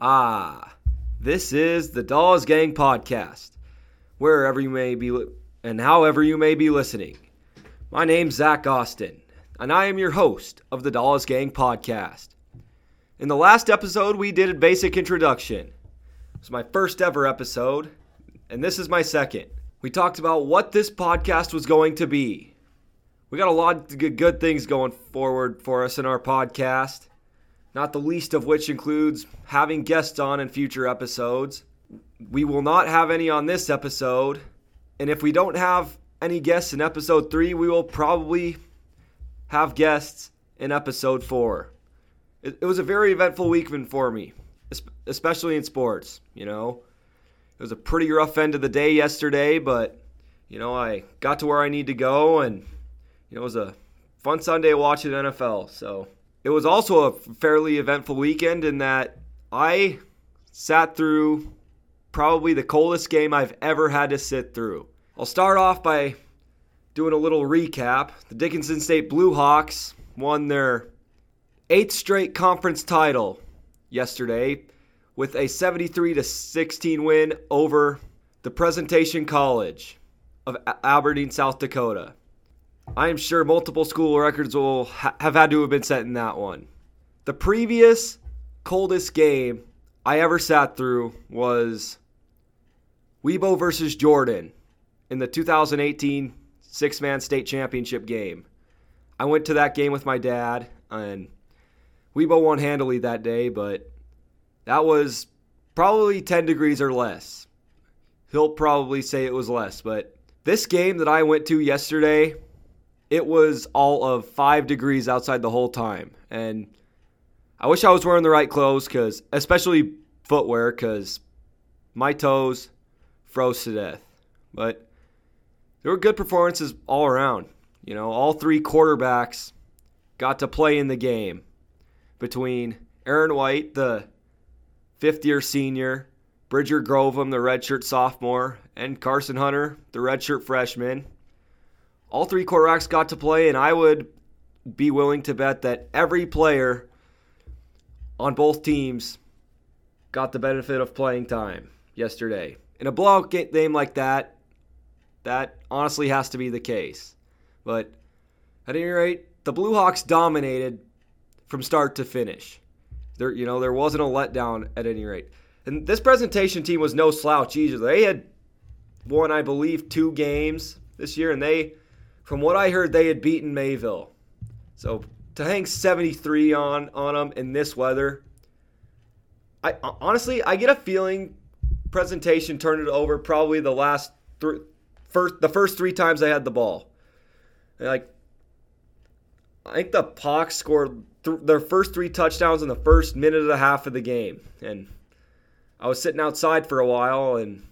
Ah, this is the Dollas Gang podcast, wherever you may be li- and however you may be listening. My name's Zach Austin, and I am your host of the Dollas Gang podcast. In the last episode, we did a basic introduction. It was my first ever episode, and this is my second. We talked about what this podcast was going to be. We got a lot of good things going forward for us in our podcast not the least of which includes having guests on in future episodes. We will not have any on this episode, and if we don't have any guests in episode 3, we will probably have guests in episode 4. It, it was a very eventful weekend for me, especially in sports, you know. It was a pretty rough end of the day yesterday, but you know, I got to where I need to go and you know, it was a fun Sunday watching NFL, so it was also a fairly eventful weekend in that I sat through probably the coldest game I've ever had to sit through. I'll start off by doing a little recap. The Dickinson State Blue Hawks won their eighth straight conference title yesterday with a 73 to 16 win over the Presentation College of Aberdeen, South Dakota. I am sure multiple school records will ha- have had to have been set in that one. The previous coldest game I ever sat through was Wibaux versus Jordan in the 2018 six man state championship game. I went to that game with my dad, and Wibaux won handily that day, but that was probably 10 degrees or less. He'll probably say it was less, but this game that I went to yesterday it was all of five degrees outside the whole time. And I wish I was wearing the right clothes, because especially footwear, because my toes froze to death. But there were good performances all around. You know, all three quarterbacks got to play in the game between Aaron White, the fifth year senior, Bridger Grovem, the redshirt sophomore, and Carson Hunter, the redshirt freshman all three quarterbacks got to play, and I would be willing to bet that every player on both teams got the benefit of playing time yesterday. In a blowout game like that, that honestly has to be the case. But at any rate, the Blue Hawks dominated from start to finish. There, you know, there wasn't a letdown at any rate. And this presentation team was no slouch either. They had won, I believe, two games this year, and they from what I heard, they had beaten Mayville. So to hang 73 on on them in this weather, I honestly I get a feeling presentation turned it over probably the last three, first the first three times they had the ball. And like I think the Hawks scored th- their first three touchdowns in the first minute and a half of the game, and I was sitting outside for a while, and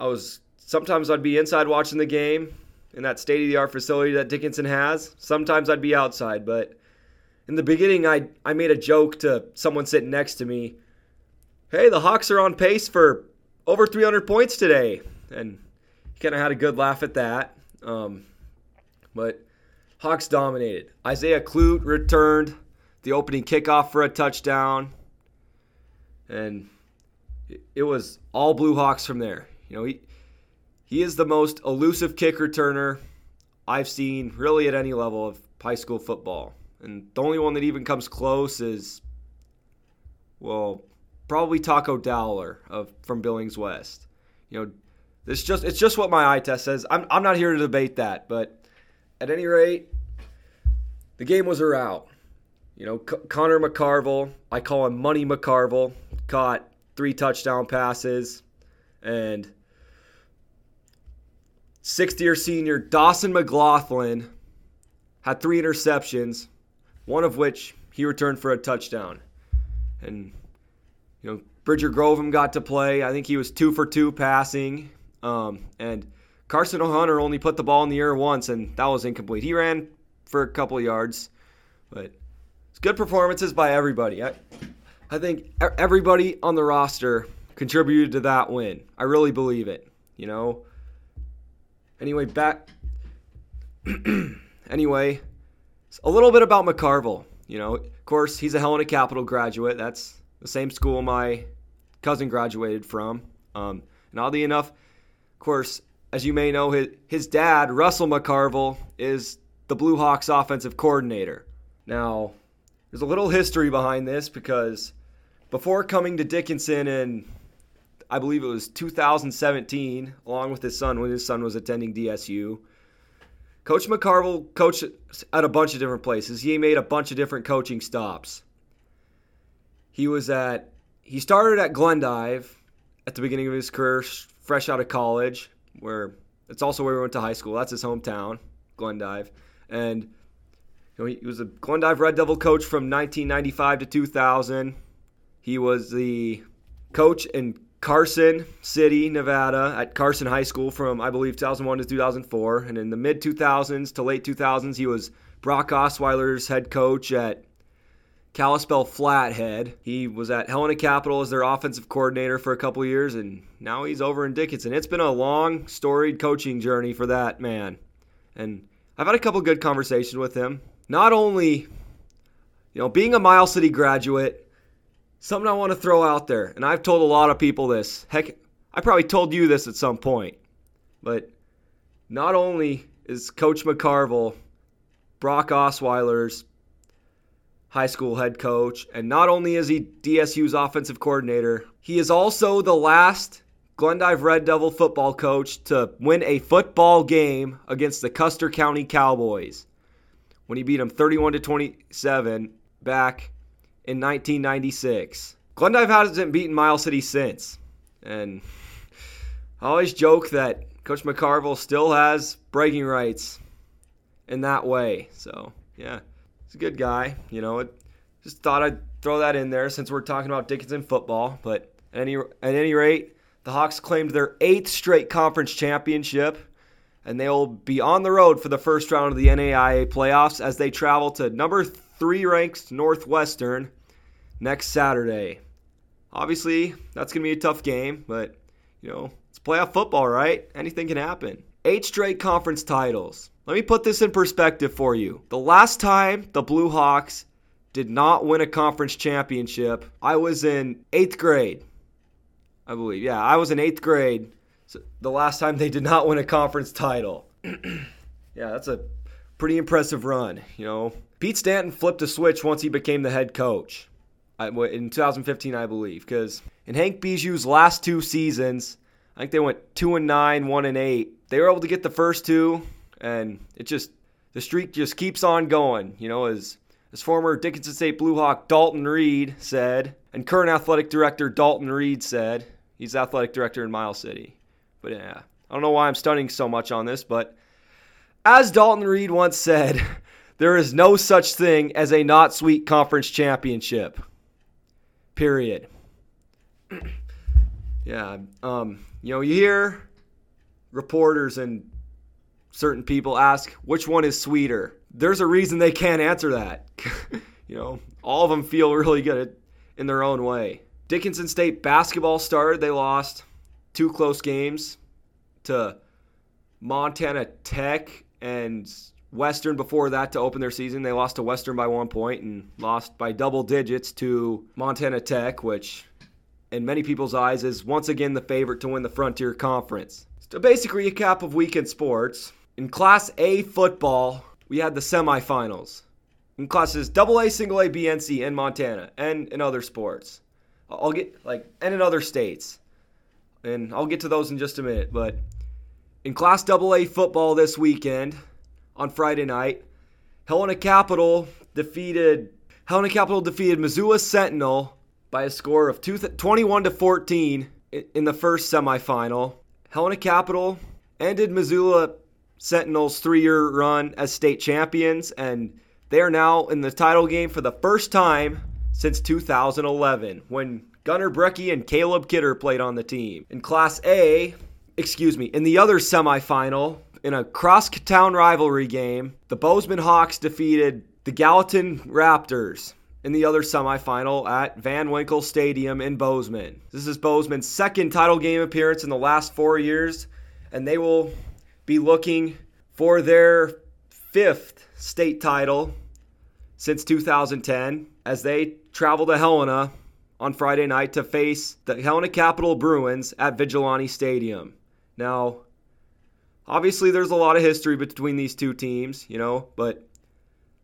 I was sometimes I'd be inside watching the game, in that state of the art facility that Dickinson has. Sometimes I'd be outside, but in the beginning, I, I made a joke to someone sitting next to me Hey, the Hawks are on pace for over 300 points today. And he kind of had a good laugh at that. Um, but Hawks dominated. Isaiah Clute returned the opening kickoff for a touchdown. And it was all Blue Hawks from there. You know, he, he is the most elusive kick returner I've seen really at any level of high school football. And the only one that even comes close is, well, probably Taco Dowler of from Billings West. You know, it's just it's just what my eye test says. I'm I'm not here to debate that, but at any rate, the game was a rout. You know, C- Connor McCarville, I call him Money McCarville, caught three touchdown passes, and sixth year senior Dawson McLaughlin had three interceptions, one of which he returned for a touchdown. And, you know, Bridger Grovem got to play. I think he was two for two passing. Um, and Carson O'Hunter only put the ball in the air once, and that was incomplete. He ran for a couple yards, but it's good performances by everybody. I, I think everybody on the roster contributed to that win. I really believe it. You know, Anyway, back. anyway, a little bit about McCarville. You know, of course, he's a Helena Capital graduate. That's the same school my cousin graduated from. Um, and oddly enough, of course, as you may know, his, his dad, Russell McCarville, is the Blue Hawks offensive coordinator. Now, there's a little history behind this because before coming to Dickinson in, I believe it was 2017, along with his son when his son was attending DSU, Coach McCarville coached at a bunch of different places. He made a bunch of different coaching stops. He was at he started at Glendive at the beginning of his career, fresh out of college, where it's also where he went to high school. That's his hometown, Glendive, and you know, he was a Glendive Red Devil coach from 1995 to 2000. He was the coach in Carson City, Nevada, at Carson High School from I believe 2001 to 2004, and in the mid 2000s to late 2000s, he was Brock Osweiler's head coach at Kalispell Flathead. He was at Helena Capital as their offensive coordinator for a couple years, and now he's over in Dickinson. It's been a long, storied coaching journey for that man. And I've had a couple good conversations with him. Not only, you know, being a Miles City graduate, something I want to throw out there, and I've told a lot of people this. Heck, I probably told you this at some point. But not only is Coach McCarville Brock Osweiler's high school head coach. And not only is he DSU's offensive coordinator, he is also the last Glendive Red Devil football coach to win a football game against the Custer County Cowboys when he beat them 31 to 27 back in 1996. Glendive hasn't beaten Miles City since. And I always joke that Coach McCarville still has breaking rights in that way. So, yeah. He's a good guy. You know, it, just thought I'd throw that in there since we're talking about Dickinson football. But at any at any rate, the Hawks claimed their eighth straight conference championship, and they will be on the road for the first round of the NAIA playoffs as they travel to number three ranked Northwestern next Saturday. Obviously, that's going to be a tough game, but you know, it's playoff football, right? Anything can happen. Eight straight conference titles. Let me put this in perspective for you. The last time the Blue Hawks did not win a conference championship, I was in eighth grade. I believe. Yeah, I was in eighth grade. So the last time they did not win a conference title. yeah, that's a pretty impressive run. You know, Pete Stanton flipped a switch once he became the head coach in 2015, I believe, because in Hank Biesiot's last two seasons, I think they went two and nine, one and eight. They were able to get the first two, and it just the streak just keeps on going. You know, as as former Dickinson State Blue Hawk Dalton Reed said, and current athletic director Dalton Reed said, he's athletic director in Miles City. But yeah, I don't know why I'm stunning so much on this, but as Dalton Reed once said, there is no such thing as a not sweet conference championship. Period. yeah, um, you know, you hear reporters and certain people ask which one is sweeter. There's a reason they can't answer that. you know, all of them feel really good in their own way. Dickinson State basketball started. They lost two close games to Montana Tech and Western before that to open their season. They lost to Western by one point and lost by double digits to Montana Tech, which in many people's eyes is once again the favorite to win the Frontier Conference. So, basic recap of weekend sports. In Class A football, we had the semifinals. In classes AA, single A, B, and in Montana and in other sports. I'll get like and in other states. And I'll get to those in just a minute, but in Class AA football this weekend on Friday night, Helena Capital defeated Helena Capital defeated Missoula Sentinel by a score of 21 to 14 in the first semifinal. Helena Capital ended Missoula Sentinels' three year run as state champions, and they are now in the title game for the first time since 2011 when Gunnar Brecky and Caleb Kidder played on the team. In Class A, excuse me, in the other semifinal, in a cross town rivalry game, the Bozeman Hawks defeated the Gallatin Raptors in the other semifinal at Van Winkle Stadium in Bozeman. This is Bozeman's second title game appearance in the last four years, and they will be looking for their fifth state title since 2010 as they travel to Helena on Friday night to face the Helena Capital Bruins at Vigilante Stadium. Now, obviously, there's a lot of history between these two teams, you know, but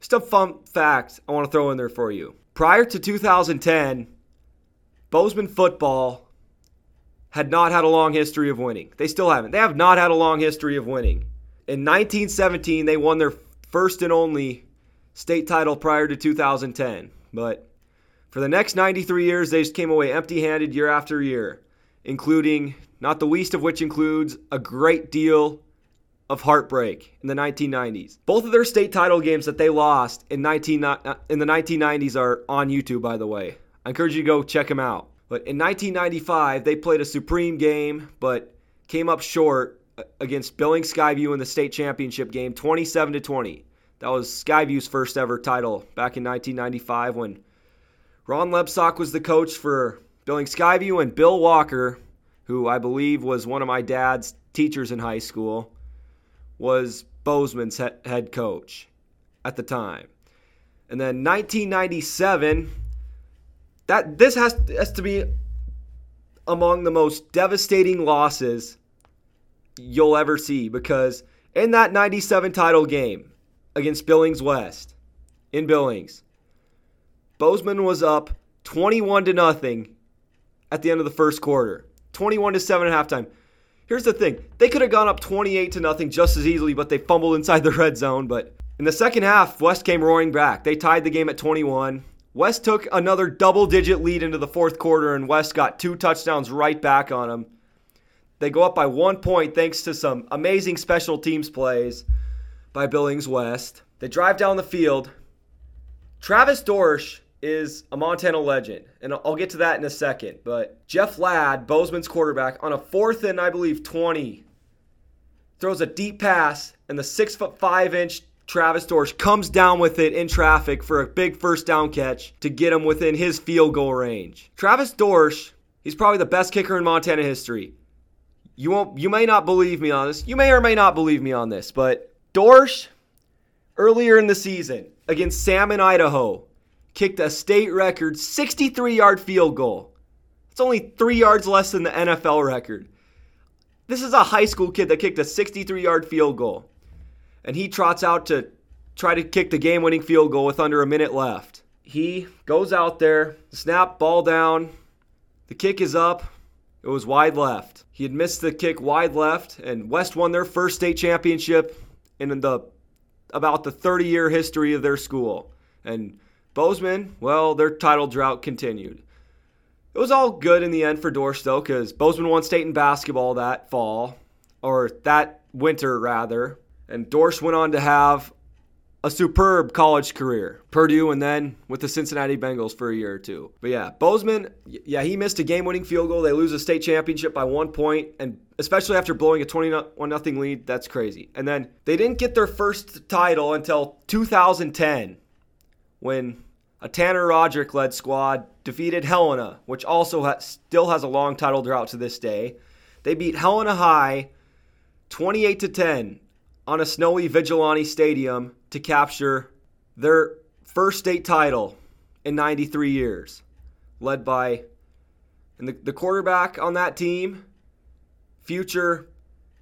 just a fun fact I want to throw in there for you. Prior to 2010, Bozeman football had not had a long history of winning. They still haven't. They have not had a long history of winning. In 1917, they won their first and only state title prior to 2010. But for the next 93 years, they just came away empty handed year after year, including, not the least of which includes a great deal of heartbreak in the 1990s. Both of their state title games that they lost in, 19, uh, in the 1990s are on YouTube, by the way. I encourage you to go check them out. But in 1995, they played a supreme game, but came up short uh, against Billings Skyview in the state championship game, 27 to 20. That was Skyview's first ever title back in 1995 when Ron Lebsock was the coach for Billings Skyview and Bill Walker, who I believe was one of my dad's teachers in high school, was Bozeman's head coach at the time. And then 1997, that this has, has to be among the most devastating losses you'll ever see because in that 97 title game against Billings West in Billings, Bozeman was up 21 to nothing at the end of the first quarter. 21 to 7 at halftime. Here's the thing. They could have gone up 28 to nothing just as easily, but they fumbled inside the red zone. But in the second half, West came roaring back. They tied the game at 21. West took another double digit lead into the fourth quarter, and West got two touchdowns right back on them. They go up by one point thanks to some amazing special teams plays by Billings West. They drive down the field. Travis Dorsch is a Montana legend, and I'll get to that in a second. But Jeff Ladd, Bozeman's quarterback, on a fourth and I believe 20, throws a deep pass, and the six foot five inch Travis Dorsch comes down with it in traffic for a big first down catch to get him within his field goal range. Travis Dorsch, he's probably the best kicker in Montana history. You won't you may not believe me on this. You may or may not believe me on this, but Dorsch earlier in the season against Salmon, Idaho, kicked a state record 63-yard field goal. It's only 3 yards less than the NFL record. This is a high school kid that kicked a 63-yard field goal and he trots out to try to kick the game winning field goal with under a minute left. He goes out there, snap, ball down. The kick is up. It was wide left. He had missed the kick wide left, and West won their first state championship in the about the 30 year history of their school. And Bozeman, well, their title drought continued. It was all good in the end for Dorsch, though, because Bozeman won state in basketball that fall, or that winter, rather. And Dorsch went on to have a superb college career, Purdue, and then with the Cincinnati Bengals for a year or two. But yeah, Bozeman, yeah, he missed a game-winning field goal. They lose a state championship by one point, and especially after blowing a 21 nothing lead, that's crazy. And then they didn't get their first title until 2010, when a Tanner Roderick-led squad defeated Helena, which also has, still has a long title drought to this day. They beat Helena High 28 to 10 on a snowy Vigilante Stadium to capture their first state title in 93 years, led by and the, the quarterback on that team, future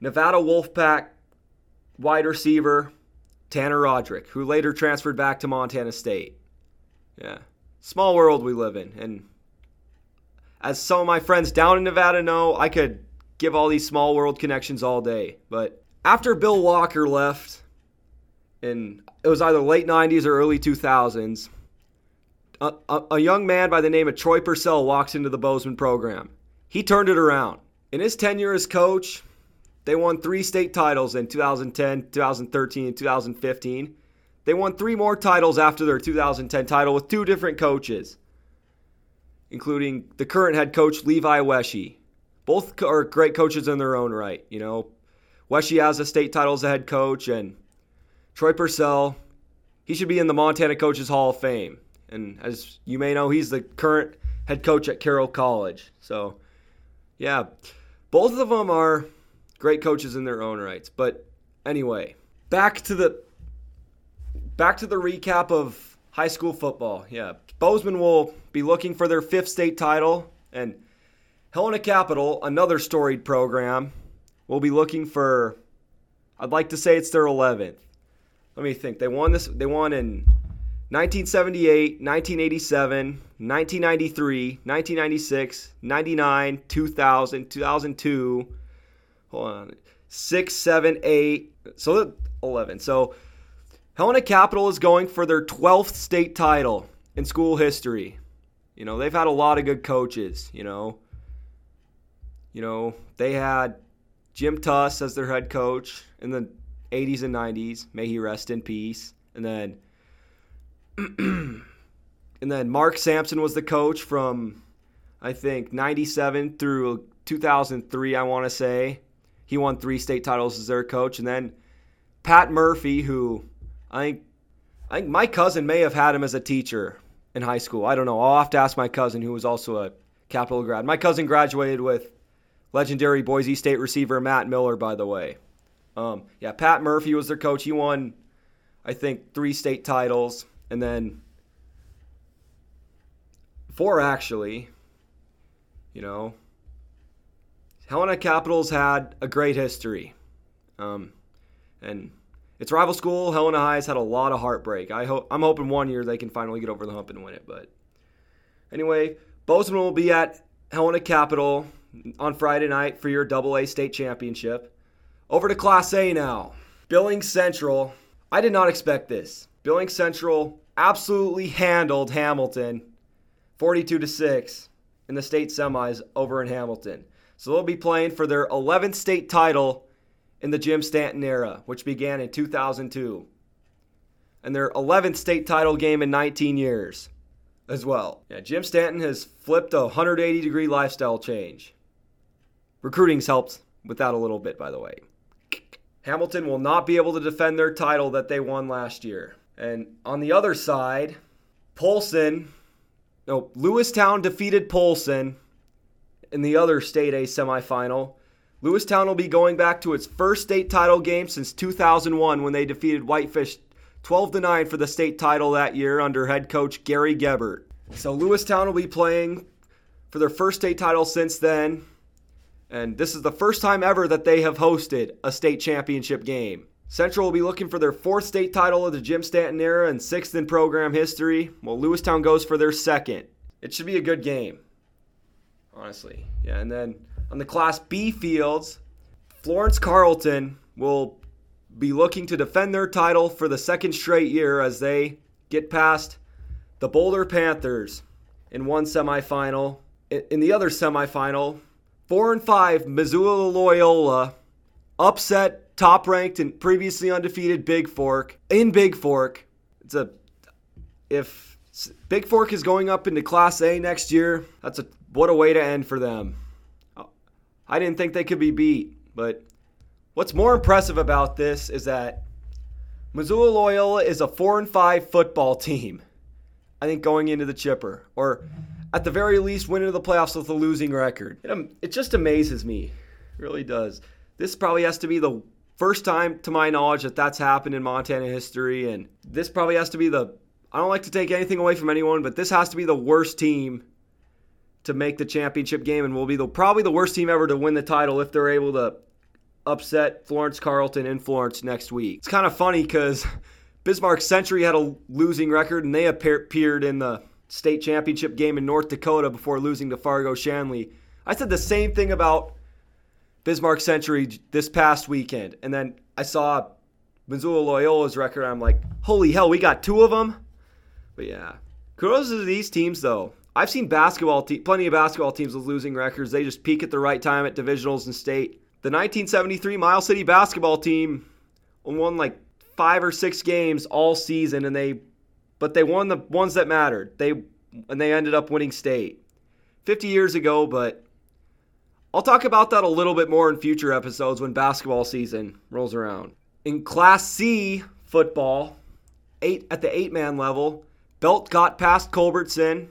Nevada Wolfpack wide receiver Tanner Roderick, who later transferred back to Montana State. Yeah, small world we live in, and as some of my friends down in Nevada know, I could give all these small world connections all day, but after Bill Walker left, and it was either late 90s or early 2000s, a, a, a, young man by the name of Troy Purcell walks into the Bozeman program. He turned it around. In his tenure as coach, they won three state titles in 2010, 2013, and 2015. They won three more titles after their 2010 title with two different coaches, including the current head coach Levi Wesche. Both are great coaches in their own right. You know, Wesche has a state title as a head coach, and Troy Purcell, he should be in the Montana Coaches Hall of Fame. And as you may know, he's the current head coach at Carroll College. So, yeah, both of them are great coaches in their own rights. But anyway, back to the back to the recap of high school football. Yeah, Bozeman will be looking for their fifth state title, and Helena Capital, another storied program, will be looking for. I'd like to say it's their 11th. Let me think. They won this. They won in 1978, 1987, 1993, 1996, 99, 2000, 2002. Hold on. 6, 7, 8. So 11. So Helena Capital is going for their 12th state title in school history. You know, they've had a lot of good coaches, you know. You know, they had Jim Tuss as their head coach in the 80s and 90s. May he rest in peace. And then and then Mark Sampson was the coach from I think 97 through 2003, I want to say. He won 3 state titles as their coach and then Pat Murphy who I think I think my cousin may have had him as a teacher in high school. I don't know. I'll have to ask my cousin who was also a Capital grad. My cousin graduated with legendary Boise State receiver Matt Miller, by the way. Um, yeah, Pat Murphy was their coach. He won, I think, three state titles, and then four actually. You know, Helena Capitals had a great history, um, and its rival school, Helena High, has had a lot of heartbreak. I hope I'm hoping one year they can finally get over the hump and win it. But anyway, Bozeman will be at Helena Capital on Friday night for your Double A state championship. Over to Class A now. Billings Central. I did not expect this. Billings Central absolutely handled Hamilton 42 to 6 in the state semis over in Hamilton. So they'll be playing for their 11th state title in the Jim Stanton era, which began in 2002. And their 11th state title game in 19 years as well. Yeah, Jim Stanton has flipped a 180 degree lifestyle change. Recruiting's helped with that a little bit, by the way. Hamilton will not be able to defend their title that they won last year. And on the other side, Polson, no, Lewistown defeated Polson in the other state A semifinal. Lewistown will be going back to its first state title game since 2001 when they defeated Whitefish 12 to 9 for the state title that year under head coach Gary Gebert. So Lewistown will be playing for their first state title since then. And this is the first time ever that they have hosted a state championship game. Central will be looking for their fourth state title of the Jim Stanton era and sixth in program history, while Lewistown goes for their second. It should be a good game, honestly. Yeah, and then on the Class B fields, Florence Carlton will be looking to defend their title for the second straight year as they get past the Boulder Panthers in one semifinal. In the other semifinal, four and five Missoula Loyola upset top ranked and previously undefeated Big Fork in Big Fork. It's a if Big Fork is going up into Class A next year, that's a what a way to end for them. I didn't think they could be beat, but what's more impressive about this is that Missoula Loyola is a 4 and 5 football team. I think going into the chipper or at the very least went into the playoffs with a losing record. It, um, it just amazes me. It really does. This probably has to be the first time, to my knowledge, that that's happened in Montana history. And this probably has to be the, I don't like to take anything away from anyone, but this has to be the worst team to make the championship game and will be the, probably the worst team ever to win the title if they're able to upset Florence Carlton in Florence next week. It's kind of funny because Bismarck Century had a losing record and they appeared in the state championship game in North Dakota before losing to Fargo Shanley. I said the same thing about Bismarck Century this past weekend, and then I saw Missoula Loyola's record. I'm like, holy hell, we got two of them. But yeah, kudos to these teams though. I've seen basketball, te- plenty of basketball teams with losing records. They just peak at the right time at divisionals and state. The 1973 Miles City basketball team won like five or six games all season, and they but they won the ones that mattered. They and they ended up winning state 50 years ago, but I'll talk about that a little bit more in future episodes when basketball season rolls around. In Class C football, eight at the eight man level, Belt got past Culbertson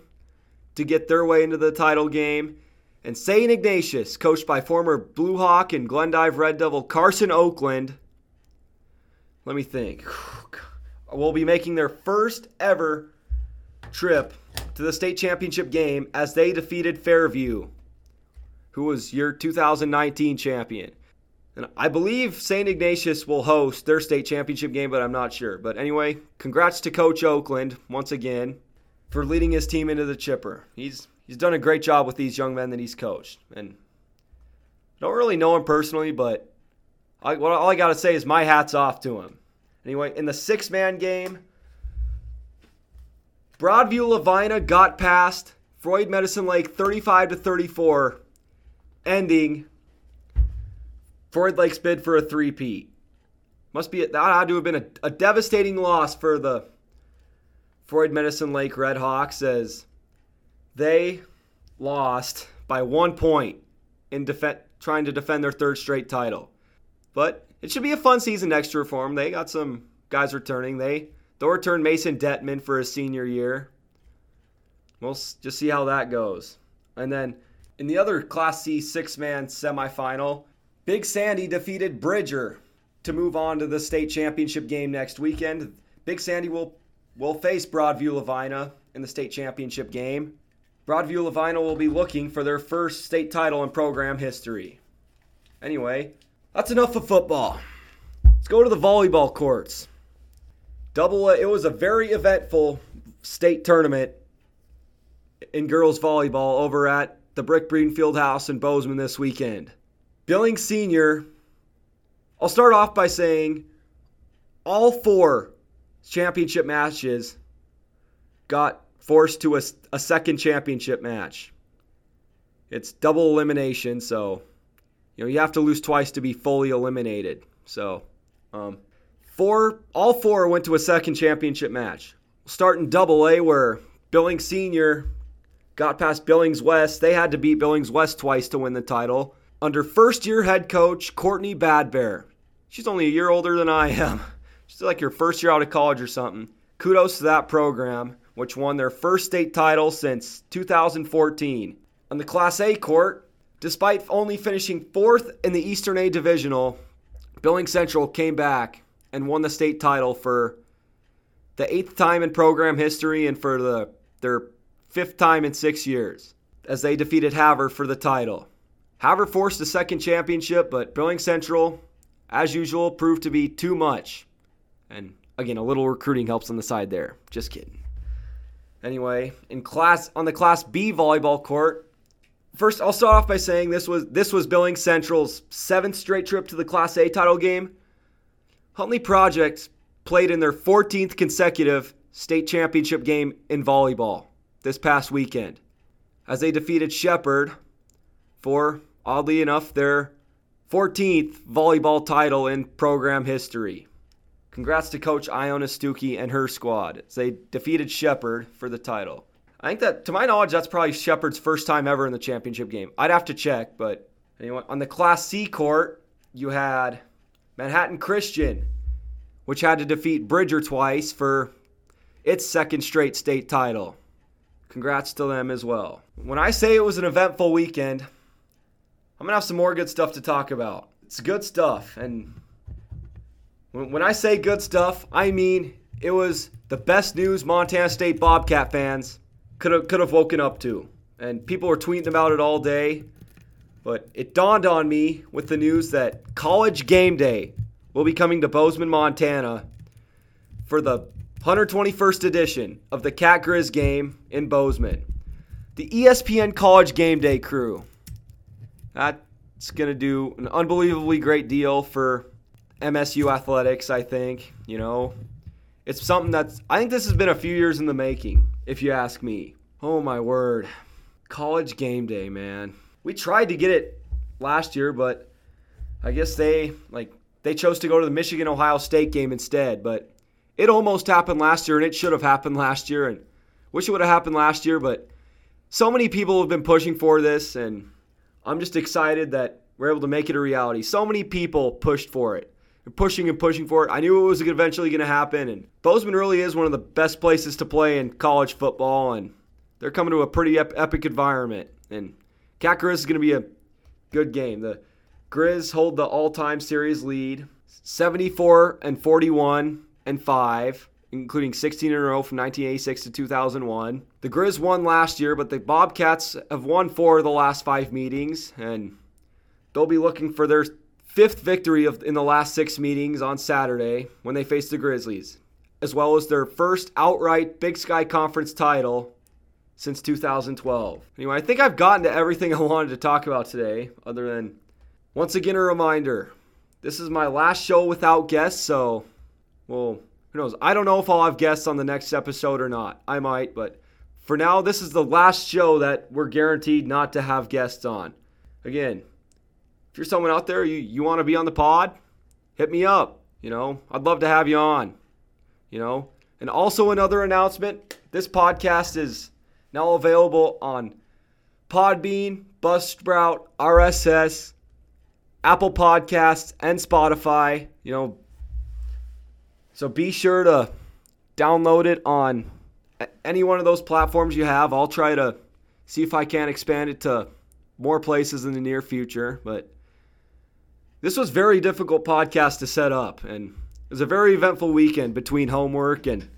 to get their way into the title game. And St. Ignatius, coached by former Blue Hawk and Glendive Red Devil Carson Oakland, let me think will be making their first ever trip to the state championship game as they defeated Fairview, who was your 2019 champion. And I believe St. Ignatius will host their state championship game, but I'm not sure. But anyway, congrats to Coach Oakland once again for leading his team into the chipper. He's he's done a great job with these young men that he's coached. And I don't really know him personally, but I, all I got to say is my hat's off to him. Anyway, in the six man game, Broadview Lavina got past Froid Medicine Lake 35 to 34, ending Froid Lake's bid for a three-peat. Must be that had to have been a, a devastating loss for the Froid Medicine Lake Red Hawks as they lost by one point in def- trying to defend their third straight title. But it should be a fun season next year for them. They got some guys returning. They they'll return Mason Detman for his senior year. We'll just see how that goes. And then in the other Class C six-man semifinal, Big Sandy defeated Bridger to move on to the state championship game next weekend. Big Sandy will will face Broadview Lavina in the state championship game. Broadview Lavina will be looking for their first state title in program history. Anyway, that's enough of football. Let's go to the volleyball courts. Double it was a very eventful state tournament in girls volleyball over at the Brick Breeden Fieldhouse in Bozeman this weekend. Billings Senior, I'll start off by saying all four championship matches got forced to a, a second championship match. It's double elimination, so you know you have to lose twice to be fully eliminated. So, um, four, all four went to a second championship match. Starting double A, where Billings Senior got past Billings West. They had to beat Billings West twice to win the title. Under first year head coach Courtney Badbear. She's only a year older than I am. She's like your first year out of college or something. Kudos to that program, which won their first state title since 2014. On the Class A court, despite only finishing fourth in the Eastern A Divisional, Billings Central came back and won the state title for the eighth time in program history and for the their fifth time in six years as they defeated Havre for the title. Havre forced a second championship, but Billings Central, as usual, proved to be too much. And again, a little recruiting helps on the side there. Just kidding. Anyway, in class on the Class B volleyball court, first I'll start off by saying this was this was Billings Central's seventh straight trip to the Class A title game. Huntley Project played in their 14th consecutive state championship game in volleyball this past weekend as they defeated Shepherd for, oddly enough, their 14th volleyball title in program history. Congrats to Coach Iona Stuckey and her squad they defeated Shepherd for the title. I think that, to my knowledge, that's probably Shepherd's first time ever in the championship game. I'd have to check, but anyway, on the Class C court, you had Manhattan Christian, which had to defeat Bridger twice for its second straight state title. Congrats to them as well. When I say it was an eventful weekend, I'm to have some more good stuff to talk about. It's good stuff. And when I say good stuff, I mean it was the best news Montana State Bobcat fans could have, could have woken up to. And people were tweeting about it all day. But it dawned on me with the news that College Game Day will be coming to Bozeman, Montana for the 121st edition of the Cat Grizz game in Bozeman. The ESPN College Game Day crew. That's going to do an unbelievably great deal for MSU athletics, I think. You know, it's something that's, I think this has been a few years in the making, if you ask me. Oh my word. College Game Day, man. We tried to get it last year, but I guess they, like, they chose to go to the Michigan Ohio State game instead, but it almost happened last year, and it should have happened last year. And wish it would have happened last year, but so many people have been pushing for this, and I'm just excited that we're able to make it a reality. So many people pushed for it, pushing and pushing for it. I knew it was eventually going to happen, and Bozeman really is one of the best places to play in college football, and they're coming to a pretty ep- epic environment. And Cat is going to be a good game. The Grizz hold the all-time series lead, 74 and 41 and 5 including 16 in a row from 1986 to 2001. The Grizz won last year, but the Bobcats have won four of the last five meetings, and they'll be looking for their fifth victory of, in the last six meetings on Saturday when they faced the Grizzlies, as well as their first outright Big Sky Conference title since 2012. Anyway, I think I've gotten to everything I wanted to talk about today, other than once again a reminder this is my last show without guests, so, well, who knows? I don't know if I'll have guests on the next episode or not. I might, but for now, this is the last show that we're guaranteed not to have guests on. Again, if you're someone out there, you, you want to be on the pod, hit me up. You know, I'd love to have you on. You know, and also another announcement this podcast is now available on Podbean, Buzzsprout, RSS, Apple Podcasts, and Spotify. You know, so be sure to download it on any one of those platforms you have. I'll try to see if I can expand it to more places in the near future. But this was very difficult podcast to set up, and it was a very eventful weekend between homework and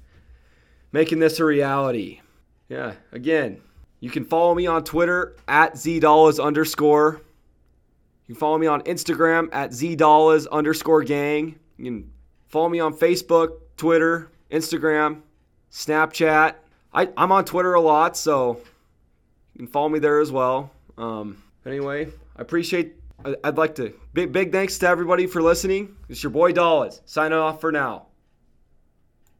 making this a reality. Yeah, again, you can follow me on Twitter at zdollas underscore. You can follow me on Instagram at zdollas underscore gang. You can Follow me on Facebook, Twitter, Instagram, Snapchat. I, I'm on Twitter a lot, so you can follow me there as well. Um, anyway, I appreciate. I'd like to big big thanks to everybody for listening. It's your boy Dollas signing off for now.